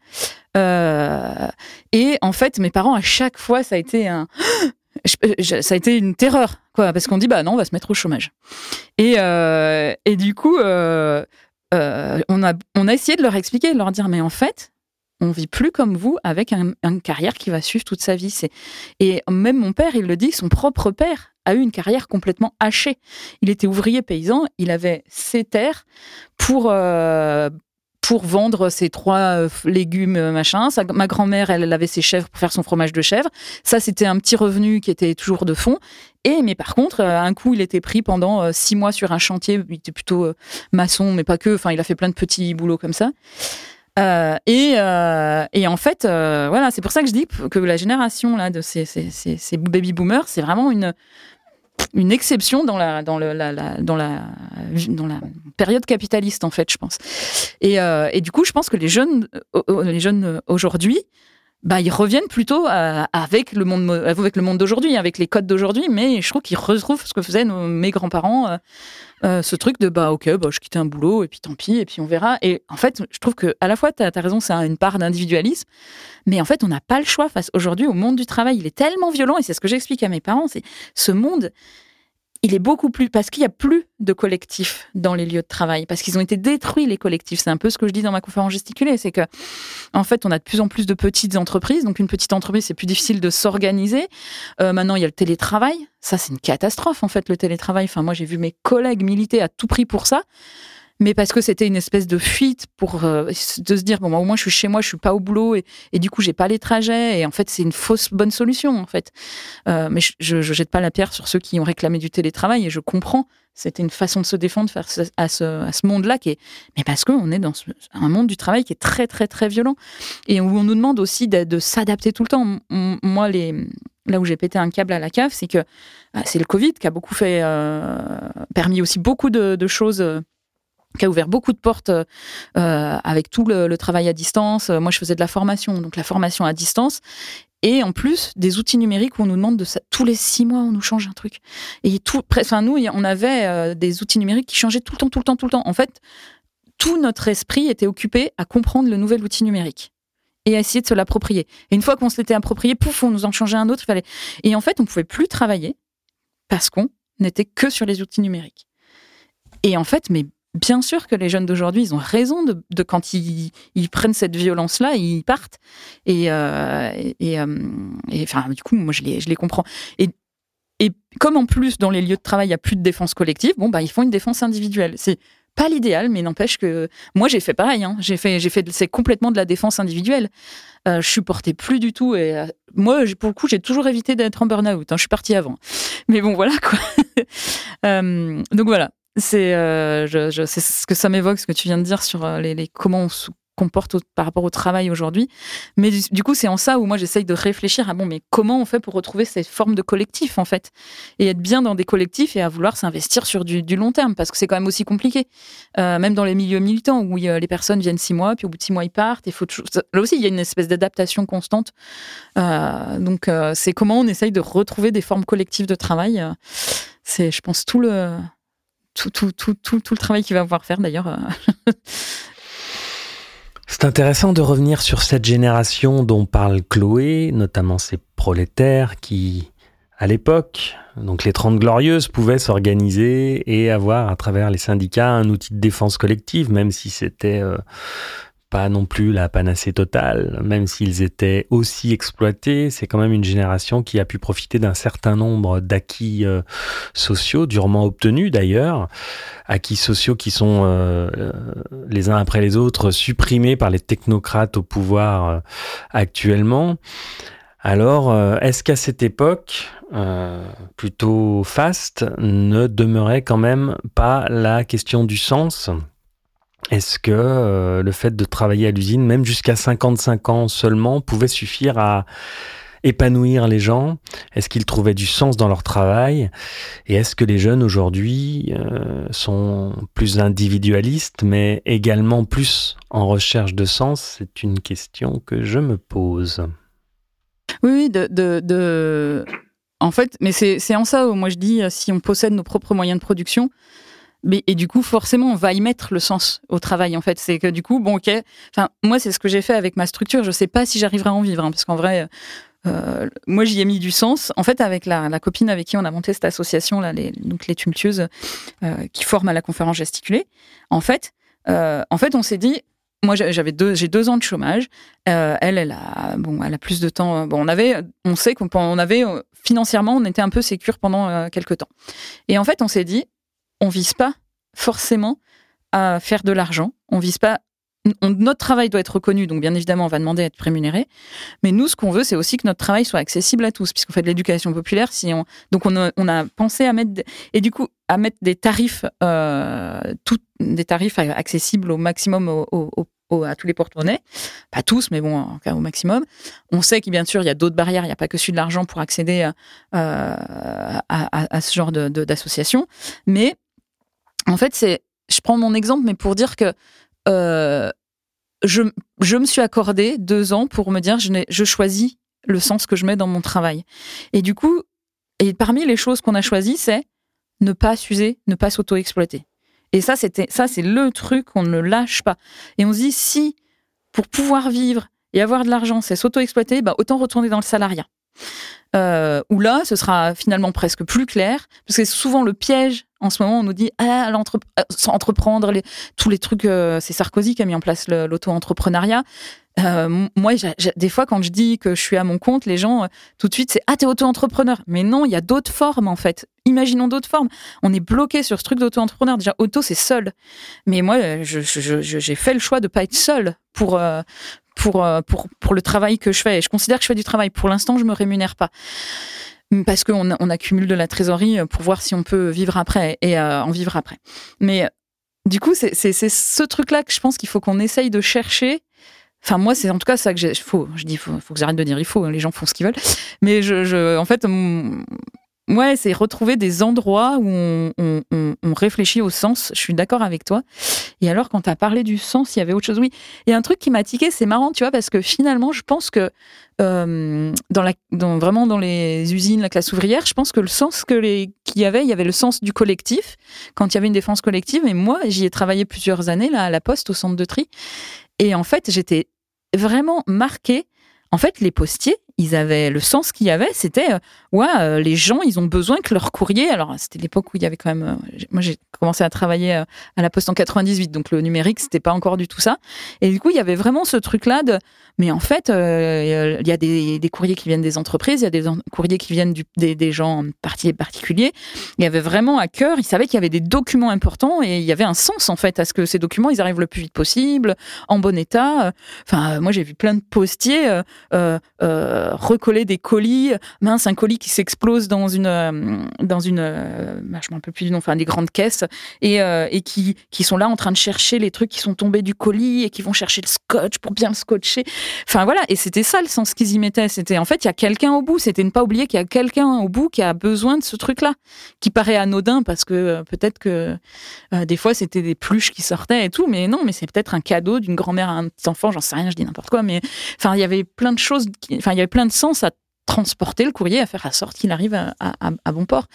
et en fait, mes parents, à chaque fois, ça a été un ça a été une terreur, parce qu'on dit bah non, on va se mettre au chômage. Et, euh, du coup, euh, euh, on, a, on a essayé de leur expliquer, de leur dire mais en fait, on vit plus comme vous avec un, une carrière qui va suivre toute sa vie. Et même mon père, il le dit, son propre père a eu une carrière complètement hachée. Il était ouvrier paysan, il avait ses terres pour, pour vendre ses trois euh, légumes, euh, machin. ma grand-mère, elle, avait ses chèvres pour faire son fromage de chèvre. Ça, c'était un petit revenu qui était toujours de fond. Et mais par contre, euh, un coup, il était pris pendant six mois sur un chantier. Il était plutôt maçon, mais pas que. Enfin, il a fait plein de petits boulots comme ça. et, et, en fait, voilà, c'est pour ça que je dis que la génération là de ces, ces, ces baby boomers, c'est vraiment une une exception dans la dans le dans la dans la période capitaliste, en fait, je pense. Et, et du coup, je pense que les jeunes, les jeunes aujourd'hui, bah, ils reviennent plutôt avec le monde, avec le monde d'aujourd'hui, avec les codes d'aujourd'hui, mais je trouve qu'ils retrouvent ce que faisaient nos, mes grands-parents, euh, ce truc de bah ok, bah, je quitte un boulot et puis tant pis, et puis on verra. Et en fait, je trouve que à la fois, tu as, raison, c'est une part d'individualisme, mais en fait, on n'a pas le choix face aujourd'hui au monde du travail. Il est tellement violent, et c'est ce que j'explique à mes parents, c'est ce monde il est beaucoup plus parce qu'il n'y a plus de collectifs dans les lieux de travail parce qu'ils ont été détruits les collectifs. C'est un peu ce que je dis dans ma conférence gesticulée, c'est que en fait on a de plus en plus de petites entreprises. Donc une petite entreprise c'est plus difficile de s'organiser. Euh, maintenant il y a le télétravail. Ça c'est une catastrophe en fait le télétravail. Enfin moi j'ai vu mes collègues militer à tout prix pour ça mais parce que c'était une espèce de fuite pour euh, de se dire bon bah, au moins je suis chez moi, je suis pas au boulot et, du coup j'ai pas les trajets et en fait c'est une fausse bonne solution en fait. Euh, mais je, je, jette pas la pierre sur ceux qui ont réclamé du télétravail et je comprends. C'était une façon de se défendre face à ce, à ce monde-là qui est mais parce qu'on est dans un monde du travail qui est très très très violent et où on nous demande aussi de, de s'adapter tout le temps. moi les là où j'ai pété un câble à la cave, c'est que bah, c'est le Covid qui a beaucoup fait, euh, permis aussi beaucoup de choses qui a ouvert beaucoup de portes euh, avec tout le, travail à distance. Euh, moi, je faisais de la formation, donc la formation à distance. Et en plus, des outils numériques où on nous demande de ça. Tous les six mois, on nous change un truc. Et tout, enfin, nous, on avait euh, des outils numériques qui changeaient tout le temps, tout le temps, tout le temps. En fait, tout notre esprit était occupé à comprendre le nouvel outil numérique et à essayer de se l'approprier. Et une fois qu'on se l'était approprié, pouf, on nous en changeait un autre. Et en fait, on pouvait plus travailler parce qu'on n'était que sur les outils numériques. Et en fait, mais bien sûr que les jeunes d'aujourd'hui, ils ont raison de, quand ils, prennent cette violence-là, ils partent. Et, euh, euh, et, enfin, du coup, moi, je les, comprends. Et, comme en plus, dans les lieux de travail, il n'y a plus de défense collective, bon, bah, ils font une défense individuelle. C'est pas l'idéal, mais n'empêche que moi, j'ai fait pareil. Hein. J'ai fait, fait, c'est complètement de la défense individuelle. Euh, je supportais plus du tout. Et euh, moi, pour le coup, j'ai toujours évité d'être en burn-out. Hein. Je suis partie avant. Mais bon, voilà quoi. donc voilà. C'est euh, je, ce que ça m'évoque, ce que tu viens de dire sur euh, les, comment on se comporte par rapport au travail aujourd'hui. Mais du, coup, c'est en ça où moi j'essaye de réfléchir à bon, mais comment on fait pour retrouver cette forme de collectif en fait? Et être bien dans des collectifs et à vouloir s'investir sur du, long terme parce que c'est quand même aussi compliqué. Euh, même dans les milieux militants où les personnes viennent six mois puis au bout de six mois ils partent. Faut là aussi il y a une espèce d'adaptation constante. donc c'est comment on essaye de retrouver des formes collectives de travail. c'est, je pense, tout le tout, tout, tout, tout, le travail qu'il va pouvoir faire d'ailleurs. Euh. C'est intéressant de revenir sur cette génération dont parle Chloé, notamment ces prolétaires qui, à l'époque, donc les Trente Glorieuses, pouvaient s'organiser et avoir à travers les syndicats un outil de défense collective, même si c'était euh, pas non plus la panacée totale, même s'ils étaient aussi exploités, c'est quand même une génération qui a pu profiter d'un certain nombre d'acquis euh, sociaux, durement obtenus d'ailleurs, acquis sociaux qui sont euh, euh, les uns après les autres supprimés par les technocrates au pouvoir actuellement. Alors, est-ce qu'à cette époque, plutôt faste, ne demeurait quand même pas la question du sens? Est-ce que euh, le fait de travailler à l'usine, même jusqu'à 55 ans seulement, pouvait suffire à épanouir les gens? Est-ce qu'ils trouvaient du sens dans leur travail? Et est-ce que les jeunes aujourd'hui euh, sont plus individualistes, mais également plus en recherche de sens? C'est une question que je me pose. Oui, oui, de, de... En fait, mais c'est en ça où moi je dis, si on possède nos propres moyens de production, et du coup, forcément, on va y mettre le sens au travail, en fait. C'est que du coup, bon, ok. Enfin, moi, c'est ce que j'ai fait avec ma structure. Je sais pas si j'arriverai à en vivre, hein, parce qu'en vrai, euh, moi, j'y ai mis du sens. En fait, avec la, copine avec qui on a monté cette association, les, donc les tumultueuses, euh, qui forment à la conférence gesticulée, en fait, euh, en fait, on s'est dit, moi, j'avais deux, j'ai deux ans de chômage. Elle, elle a, bon, elle a plus de temps. Bon, on avait, on sait qu'on on avait financièrement, on était un peu sécure pendant euh, quelques temps. Et en fait, on s'est dit, on vise pas forcément à faire de l'argent. On vise pas. notre travail doit être reconnu, donc bien évidemment, on va demander à être rémunéré. Mais nous, ce qu'on veut, c'est aussi que notre travail soit accessible à tous, puisqu'on fait de l'éducation populaire. Donc on a, pensé à mettre et du coup à mettre des tarifs, euh, des tarifs accessibles au maximum à tous les porte-monnaies, pas tous, mais bon, en cas au maximum. On sait qu'il bien sûr il y a d'autres barrières, il n'y a pas que celui de l'argent pour accéder à, ce genre d'association, mais en fait, c'est je prends mon exemple, mais pour dire que je, je me suis accordé deux ans pour me dire je, je choisis le sens que je mets dans mon travail. Et du coup, et parmi les choses qu'on a choisies, c'est ne pas s'user, ne pas s'auto-exploiter. Et ça, c'était, ça, c'est le truc qu'on ne lâche pas. Et on se dit, si, pour pouvoir vivre et avoir de l'argent, c'est s'auto-exploiter, bah, autant retourner dans le salariat. Euh, où là, ce sera finalement presque plus clair, parce que souvent le piège. En ce moment, on nous dit ah, euh, entreprendre, tous les trucs. Euh, c'est Sarkozy qui a mis en place l'auto-entrepreneuriat. Euh, moi, des fois, quand je dis que je suis à mon compte, les gens, tout de suite, c'est Ah, t'es auto-entrepreneur. Mais non, il y a d'autres formes, en fait. Imaginons d'autres formes. On est bloqué sur ce truc d'auto-entrepreneur. Déjà, auto, c'est seul. Mais moi, j'ai fait le choix de pas être seul pour, pour, pour, pour le travail que je fais. Et je considère que je fais du travail. Pour l'instant, je me rémunère pas parce qu'on on accumule de la trésorerie pour voir si on peut vivre après et en vivre après. Mais du coup, c'est ce truc-là que je pense qu'il faut qu'on essaye de chercher Enfin, moi, c'est en tout cas ça que j'ai. Faut, je dis, faut, faut que j'arrête de dire il faut. Hein, les gens font ce qu'ils veulent. Mais je, je en fait, ouais, c'est retrouver des endroits où on, réfléchit au sens. Je suis d'accord avec toi. Et alors, quand tu as parlé du sens, il y avait autre chose. Oui, il y a un truc qui m'a tiqué. C'est marrant, tu vois, parce que finalement, je pense que euh, dans la, vraiment dans les usines, la classe ouvrière, je pense que le sens que les qu'il y avait, il y avait le sens du collectif quand il y avait une défense collective. Et moi, j'y ai travaillé plusieurs années là à la Poste, au centre de tri. Et en fait, j'étais vraiment marquée. En fait, les postiers, ils avaient le sens qu'il y avait, c'était euh, ouais, euh, les gens, ils ont besoin que leur courrier. Alors, c'était l'époque où il y avait quand même. Euh, moi, j'ai commencé à travailler à la Poste en 98, donc le numérique, c'était pas encore du tout ça. Et du coup, il y avait vraiment ce truc-là de. Mais en fait, il y a des, courriers qui viennent des entreprises, il y a des courriers qui viennent des, des, gens particuliers. Il y avait vraiment à cœur, ils savaient qu'il y avait des documents importants et il y avait un sens en fait à ce que ces documents, ils arrivent le plus vite possible, en bon état. Enfin, moi, j'ai vu plein de postiers. Euh, recoller des colis. Mince, un colis qui s'explose dans une, euh, dans une, euh, bah, je m'en rappelle plus du nom, enfin des grandes caisses, et, et qui, qui sont là en train de chercher les trucs qui sont tombés du colis et qui vont chercher le scotch pour bien le scotcher. Enfin voilà, et c'était ça le sens qu'ils y mettaient. C'était en fait, il y a quelqu'un au bout. C'était ne pas oublier qu'il y a quelqu'un au bout qui a besoin de ce truc-là, qui paraît anodin parce que peut-être que des fois c'était des pluches qui sortaient et tout, mais non, mais c'est peut-être un cadeau d'une grand-mère à un petit enfant, j'en sais rien, je dis n'importe quoi, mais enfin il y avait plein de choses, enfin il y avait plein de sens à transporter le courrier, à faire à sorte qu'il arrive à, bon port.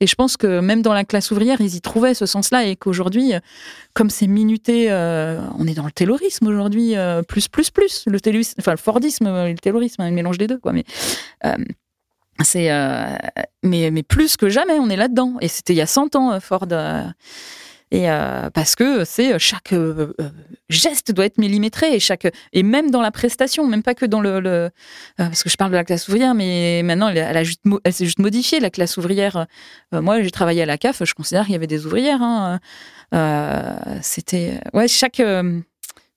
Et je pense que même dans la classe ouvrière, ils y trouvaient ce sens-là et qu'aujourd'hui, comme c'est minuté, euh, on est dans le terrorisme aujourd'hui, euh, plus, plus, plus. Le enfin le Fordisme le terrorisme, un mélange des deux, quoi. Mais. Euh, c'est mais, mais plus que jamais, on est là-dedans. Et c'était il y a 100 ans, Ford. Et euh, parce que c'est euh, chaque euh, geste doit être millimétré et chaque et même dans la prestation, même pas que dans le, parce que je parle de la classe ouvrière, mais maintenant elle, elle, juste, elle s'est juste modifiée la classe ouvrière. moi, j'ai travaillé à la CAF, je considère qu'il y avait des ouvrières. Hein. C'était ouais chaque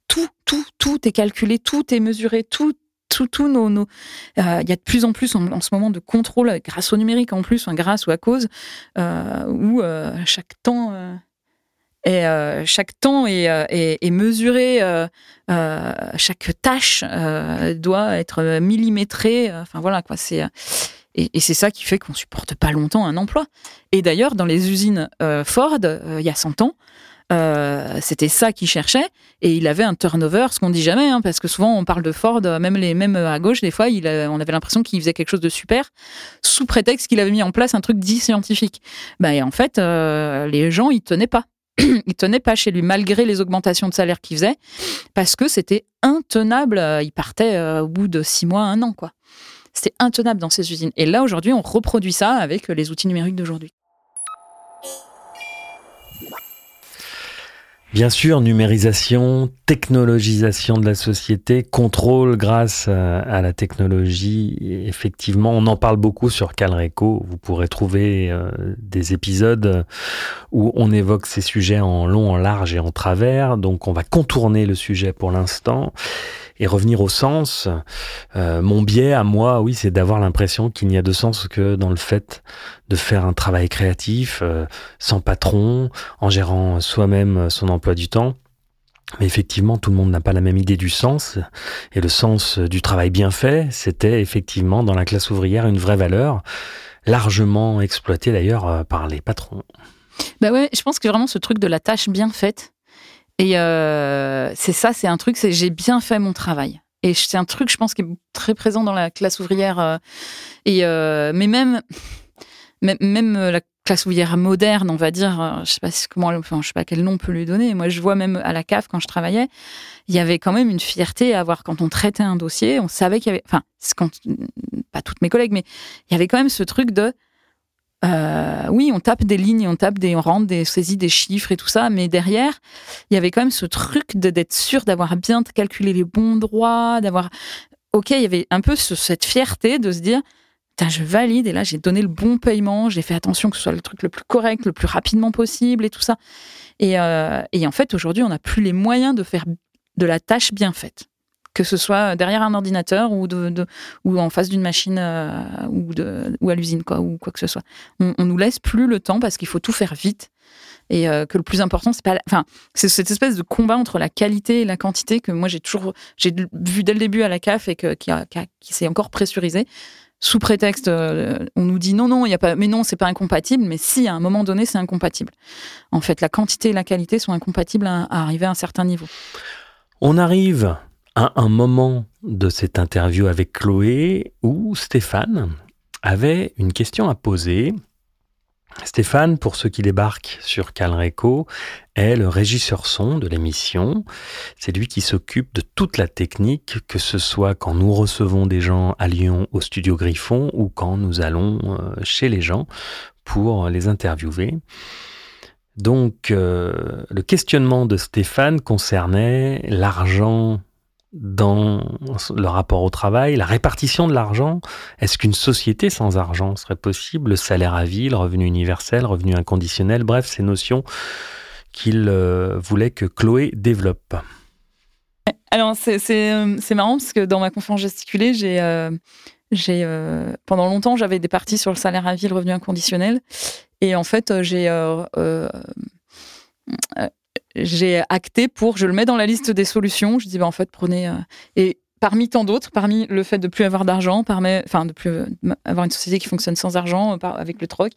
tout tout tout est calculé, tout est mesuré, tout tout, tout nos, nos il y a de plus en plus en, ce moment de contrôle grâce au numérique en plus, hein, grâce ou à cause, où chaque temps et euh, chaque temps est, euh, mesuré, euh, chaque tâche doit être millimétrée. Enfin voilà quoi, c'est et, c'est ça qui fait qu'on supporte pas longtemps un emploi. Et d'ailleurs, dans les usines Ford, il y a 100 ans, c'était ça qu'il cherchait et il avait un turnover, ce qu'on dit jamais, hein, parce que souvent on parle de Ford, même les mêmes à gauche, des fois, on avait l'impression qu'il faisait quelque chose de super sous prétexte qu'il avait mis en place un truc dit scientifique. Bah, et en fait, les gens ils tenaient pas. Il tenait pas chez lui malgré les augmentations de salaire qu'il faisait parce que c'était intenable. Il partait euh, au bout de six mois, un an, quoi. C'était intenable dans ces usines. Et là, aujourd'hui, on reproduit ça avec les outils numériques d'aujourd'hui. Bien sûr, numérisation, technologisation de la société, contrôle grâce à, la technologie. effectivement, on en parle beaucoup sur Calreco. Vous pourrez trouver euh, des épisodes où on évoque ces sujets en long, en large et en travers. Donc, on va contourner le sujet pour l'instant et revenir au sens. Euh, mon biais à moi, oui, c'est d'avoir l'impression qu'il n'y a de sens que dans le fait de faire un travail créatif, euh, sans patron, en gérant soi-même son emploi du temps. Mais effectivement, tout le monde n'a pas la même idée du sens. Et le sens du travail bien fait, c'était effectivement dans la classe ouvrière une vraie valeur, largement exploitée d'ailleurs euh, par les patrons. Bah ouais, je pense que vraiment ce truc de la tâche bien faite, et euh, c'est ça, c'est un truc, j'ai bien fait mon travail. Et c'est un truc, je pense, qui est très présent dans la classe ouvrière. Euh, et mais même, même, la classe ouvrière moderne, on va dire, je sais pas comment, je sais pas quel nom on peut lui donner. Moi, je vois même à la CAF quand je travaillais, il y avait quand même une fierté à avoir quand on traitait un dossier, on savait qu'il y avait, enfin, pas toutes mes collègues, mais il y avait quand même ce truc de euh, oui, on tape des lignes, on tape des, on rentre des saisies, des chiffres et tout ça, mais derrière, il y avait quand même ce truc d'être sûr d'avoir bien calculé les bons droits, d'avoir, ok, il y avait un peu cette fierté de se dire, je valide et là j'ai donné le bon paiement, j'ai fait attention que ce soit le truc le plus correct, le plus rapidement possible et tout ça. Et, euh, et en fait, aujourd'hui, on n'a plus les moyens de faire de la tâche bien faite que ce soit derrière un ordinateur ou, de, ou en face d'une machine euh, ou, de, ou à l'usine, quoi, ou quoi que ce soit. On, on nous laisse plus le temps parce qu'il faut tout faire vite. Et euh, que le plus important, c'est pas, enfin, c'est cette espèce de combat entre la qualité et la quantité que moi j'ai toujours, j'ai vu dès le début à la CAF et que, qui, qui, s'est encore pressurisé sous prétexte, euh, on nous dit non, non, il y a pas, mais non, c'est pas incompatible. Mais si, à un moment donné, c'est incompatible. En fait, la quantité et la qualité sont incompatibles à arriver à un certain niveau. On arrive à un moment de cette interview avec Chloé où Stéphane avait une question à poser. Stéphane, pour ceux qui débarquent sur Calreco, est le régisseur son de l'émission. C'est lui qui s'occupe de toute la technique, que ce soit quand nous recevons des gens à Lyon au studio Griffon ou quand nous allons euh, chez les gens pour les interviewer. Donc, euh, le questionnement de Stéphane concernait l'argent dans le rapport au travail, la répartition de l'argent. Est-ce qu'une société sans argent serait possible? Le salaire à vie, le revenu universel, revenu inconditionnel, bref, ces notions qu'il euh, voulait que Chloé développe. Alors, c'est euh, marrant parce que dans ma conférence gesticulée. Euh, j'ai pendant longtemps, j'avais des parties sur le salaire à vie, le revenu inconditionnel. Et en fait, j'ai j'ai acté pour, je le mets dans la liste des solutions. Je dis, bah, en fait, prenez. Euh, et parmi tant d'autres, parmi le fait de plus avoir d'argent, enfin de plus euh, avoir une société qui fonctionne sans argent, euh, avec le troc.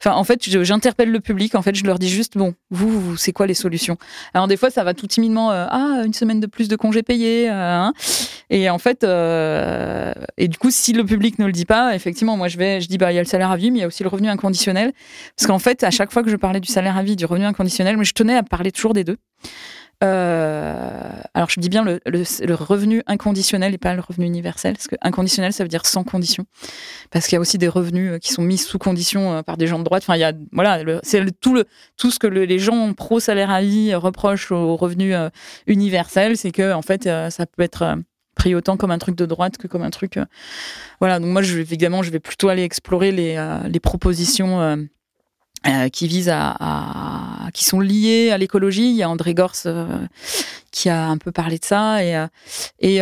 Enfin, en fait, j'interpelle le public. En fait, je leur dis juste bon, vous, vous c'est quoi les solutions? Alors des fois, ça va tout timidement. ah, une semaine de plus de congés payés. Hein. Et en fait, et du coup, si le public ne le dit pas, effectivement, moi, je vais, je dis bah, il y a le salaire à vie, mais il y a aussi le revenu inconditionnel. Parce qu'en fait, à chaque fois que je parlais du salaire à vie, du revenu inconditionnel, mais je tenais à parler toujours des deux. Euh, alors, je dis bien le, revenu inconditionnel et pas le revenu universel, parce que inconditionnel, ça veut dire sans condition. Parce qu'il y a aussi des revenus euh, qui sont mis sous condition euh, par des gens de droite. Enfin, il y a, voilà, c'est tout, le, tout ce que les gens pro-salaire à vie reprochent au revenu universel, c'est que, en fait, ça peut être pris autant comme un truc de droite que comme un truc. voilà, donc moi, je, évidemment, je vais plutôt aller explorer les, les propositions euh, qui visent à, qui sont liés à l'écologie. Il y a André Gors euh, qui a un peu parlé de ça et,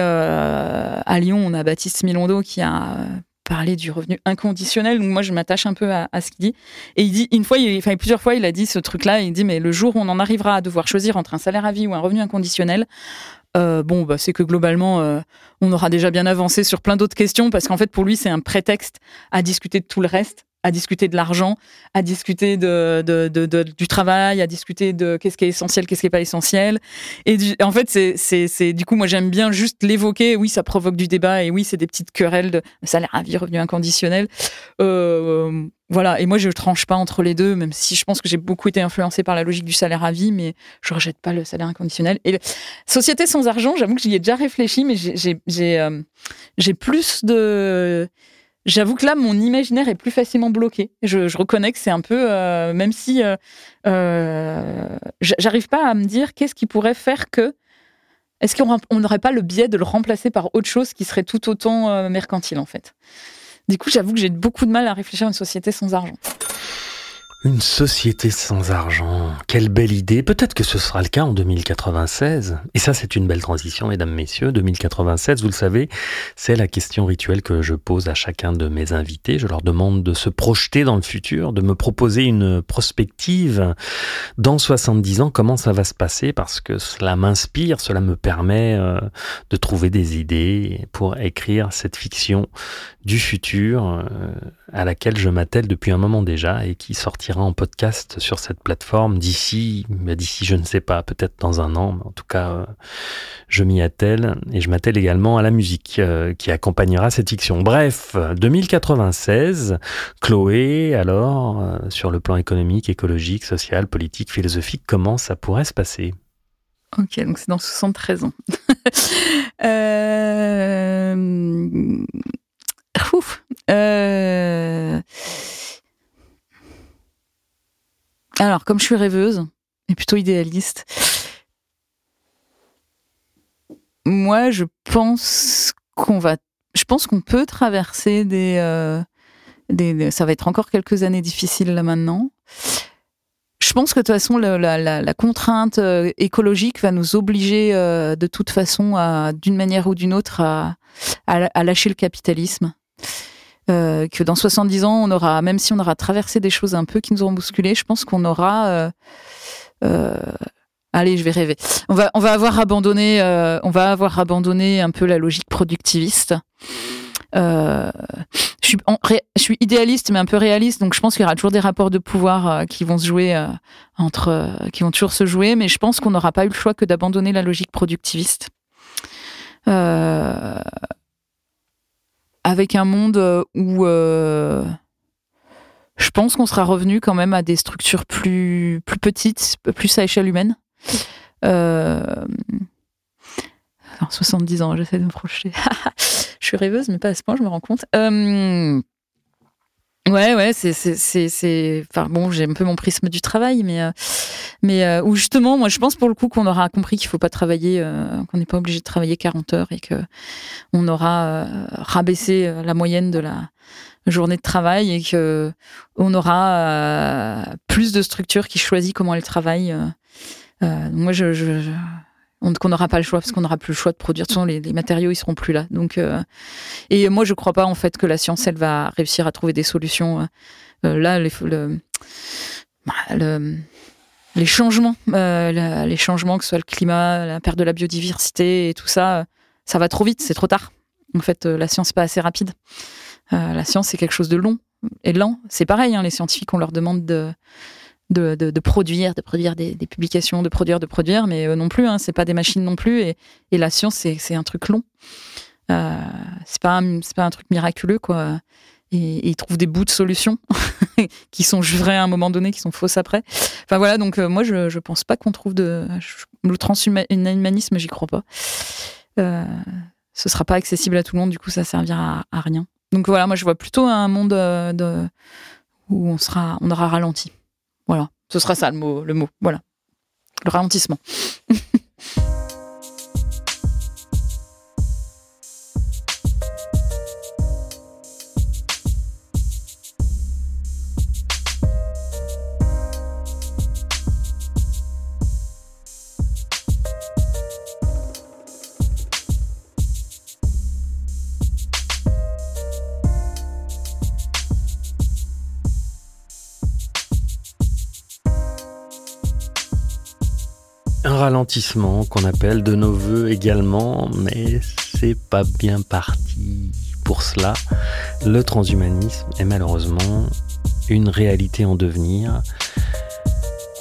euh, à Lyon on a Baptiste Milondo qui a parlé du revenu inconditionnel. Donc moi je m'attache un peu à, ce qu'il dit et il dit une fois, il, enfin plusieurs fois il a dit ce truc-là. Il dit mais le jour où on en arrivera à devoir choisir entre un salaire à vie ou un revenu inconditionnel, bon, bah, c'est que globalement, on aura déjà bien avancé sur plein d'autres questions parce qu'en fait, pour lui, c'est un prétexte à discuter de tout le reste à discuter de l'argent, à discuter de, du travail, à discuter de qu'est-ce qui est essentiel, qu'est-ce qui n'est pas essentiel. Et en fait, c'est du coup, moi j'aime bien juste l'évoquer. Oui, ça provoque du débat et oui, c'est des petites querelles de salaire à vie, revenu inconditionnel. Euh, voilà, et moi je ne tranche pas entre les deux, même si je pense que j'ai beaucoup été influencé par la logique du salaire à vie, mais je ne rejette pas le salaire inconditionnel. Et société sans argent, j'avoue que j'y ai déjà réfléchi, mais j'ai euh, plus de J'avoue que là, mon imaginaire est plus facilement bloqué. Je, reconnais que c'est un peu, euh, même si euh, euh, j'arrive pas à me dire qu'est-ce qui pourrait faire que. Est-ce qu'on n'aurait pas le biais de le remplacer par autre chose qui serait tout autant mercantile en fait Du coup, j'avoue que j'ai beaucoup de mal à réfléchir à une société sans argent. Une société sans argent, quelle belle idée. Peut-être que ce sera le cas en 2096. Et ça, c'est une belle transition, mesdames, messieurs. 2096, vous le savez, c'est la question rituelle que je pose à chacun de mes invités. Je leur demande de se projeter dans le futur, de me proposer une prospective. Dans 70 ans, comment ça va se passer? Parce que cela m'inspire, cela me permet euh, de trouver des idées pour écrire cette fiction du futur euh, à laquelle je m'attelle depuis un moment déjà et qui sortira sortira en podcast sur cette plateforme d'ici, bah, d'ici je ne sais pas, peut-être dans un an, mais en tout cas, euh, je m'y attelle et je m'attelle également à la musique euh, qui accompagnera cette fiction. Bref, 2096, Chloé, alors, euh, sur le plan économique, écologique, social, politique, philosophique, comment ça pourrait se passer? Ok, donc c'est dans 73 ans. Ouf. Alors, comme je suis rêveuse et plutôt idéaliste, moi, je pense qu'on va, je pense qu'on peut traverser des, euh, des, ça va être encore quelques années difficiles là maintenant. Je pense que de toute façon, la, contrainte euh, écologique va nous obliger euh, de toute façon, d'une manière ou d'une autre, à, à lâcher le capitalisme. Euh, que dans 70 ans, on aura, même si on aura traversé des choses un peu qui nous auront bousculé, je pense qu'on aura. Euh, euh, allez, je vais rêver. On va, on va avoir abandonné, euh, on va avoir abandonné un peu la logique productiviste. Euh, je, suis, je suis idéaliste mais un peu réaliste, donc je pense qu'il y aura toujours des rapports de pouvoir euh, qui vont se jouer entre, qui vont toujours se jouer, mais je pense qu'on n'aura pas eu le choix que d'abandonner la logique productiviste. Euh, avec un monde où euh, je pense qu'on sera revenu quand même à des structures plus, plus petites, plus à échelle humaine. Euh, alors, 70 ans, j'essaie de me projeter. je suis rêveuse, mais pas à ce point, je me rends compte. Euh, Ouais, ouais, c'est, c'est, c'est, enfin bon, j'ai un peu mon prisme du travail, mais, euh, mais euh, justement, moi, je pense pour le coup qu'on aura compris qu'il faut pas travailler, euh, qu'on n'est pas obligé de travailler 40 heures et que on aura euh, rabaissé la moyenne de la journée de travail et que on aura euh, plus de structures qui choisissent comment elles travaillent. moi, je, je, je qu'on n'aura pas le choix parce qu'on n'aura plus le choix de produire. De toute façon, les, matériaux ils seront plus là. Donc, euh, et moi je crois pas en fait que la science elle va réussir à trouver des solutions. Euh, là, les, le, le, les changements, euh, les changements que ce soit le climat, la perte de la biodiversité et tout ça, ça va trop vite, c'est trop tard. En fait, la science n'est pas assez rapide. la science c'est quelque chose de long et lent. C'est pareil, hein, les scientifiques on leur demande de de, produire, de produire des, publications, de produire, de produire, mais euh, non plus, hein, c'est pas des machines non plus. Et, la science, c'est un truc long. Euh, c'est pas, pas un truc miraculeux, quoi. Et, ils trouvent des bouts de solutions qui sont vraies à un moment donné, qui sont fausses après. Enfin voilà, donc euh, moi, je, je pense pas qu'on trouve de. Je, le transhumanisme, j'y crois pas. Euh, ce sera pas accessible à tout le monde, du coup, ça servira à, rien. Donc voilà, moi, je vois plutôt un monde euh, où on, sera, on aura ralenti. Voilà, ce sera ça le mot, le mot. Voilà, le ralentissement. ralentissement qu'on appelle de nos voeux également, mais c'est pas bien parti pour cela. Le transhumanisme est malheureusement une réalité en devenir.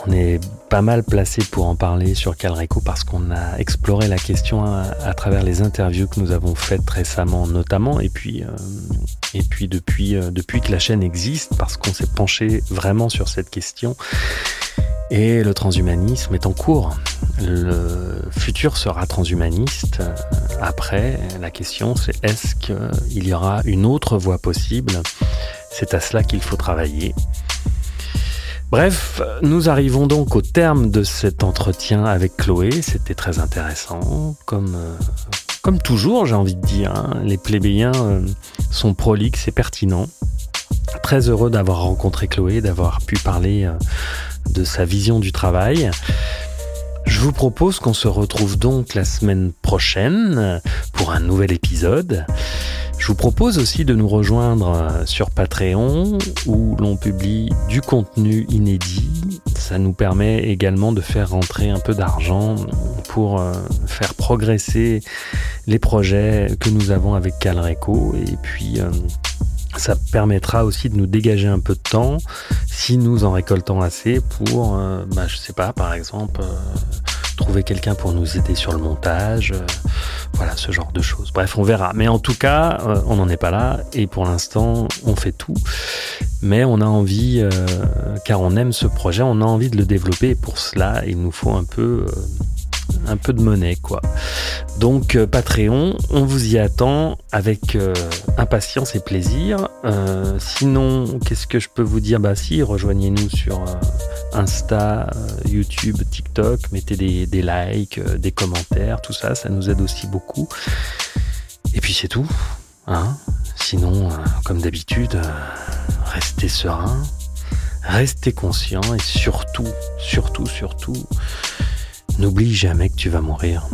On est pas mal placé pour en parler sur Calreco parce qu'on a exploré la question à, travers les interviews que nous avons faites récemment notamment et puis, euh, et puis depuis, euh, depuis que la chaîne existe parce qu'on s'est penché vraiment sur cette question et le transhumanisme est en cours. Le futur sera transhumaniste. Après, la question c'est est-ce qu'il y aura une autre voie possible? C'est à cela qu'il faut travailler. Bref, nous arrivons donc au terme de cet entretien avec Chloé. C'était très intéressant. Comme, toujours, j'ai envie de dire, hein, les plébéiens sont prolixes et pertinents. Très heureux d'avoir rencontré Chloé, d'avoir pu parler de sa vision du travail. Je vous propose qu'on se retrouve donc la semaine prochaine pour un nouvel épisode. Je vous propose aussi de nous rejoindre sur Patreon où l'on publie du contenu inédit. Ça nous permet également de faire rentrer un peu d'argent pour faire progresser les projets que nous avons avec Calreco et puis Ça permettra aussi de nous dégager un peu de temps si nous en récoltons assez pour, euh, bah, je sais pas, par exemple, euh, trouver quelqu'un pour nous aider sur le montage. euh, voilà, ce genre de choses. Bref, on verra. Mais en tout cas, euh, on n'en est pas là. Et pour l'instant, on fait tout. Mais on a envie, euh, car on aime ce projet, on a envie de le développer. Et pour cela, il nous faut un peu, un peu de monnaie, quoi. Donc euh, Patreon, on vous y attend avec euh, impatience et plaisir. Euh, sinon, qu'est-ce que je peux vous dire? Bah si, rejoignez-nous sur Insta, YouTube, TikTok, mettez des, likes, des commentaires, tout ça, ça nous aide aussi beaucoup. Et puis c'est tout. Hein Sinon, comme d'habitude, restez serein, restez conscient et surtout, surtout, surtout, N'oublie jamais que tu vas mourir.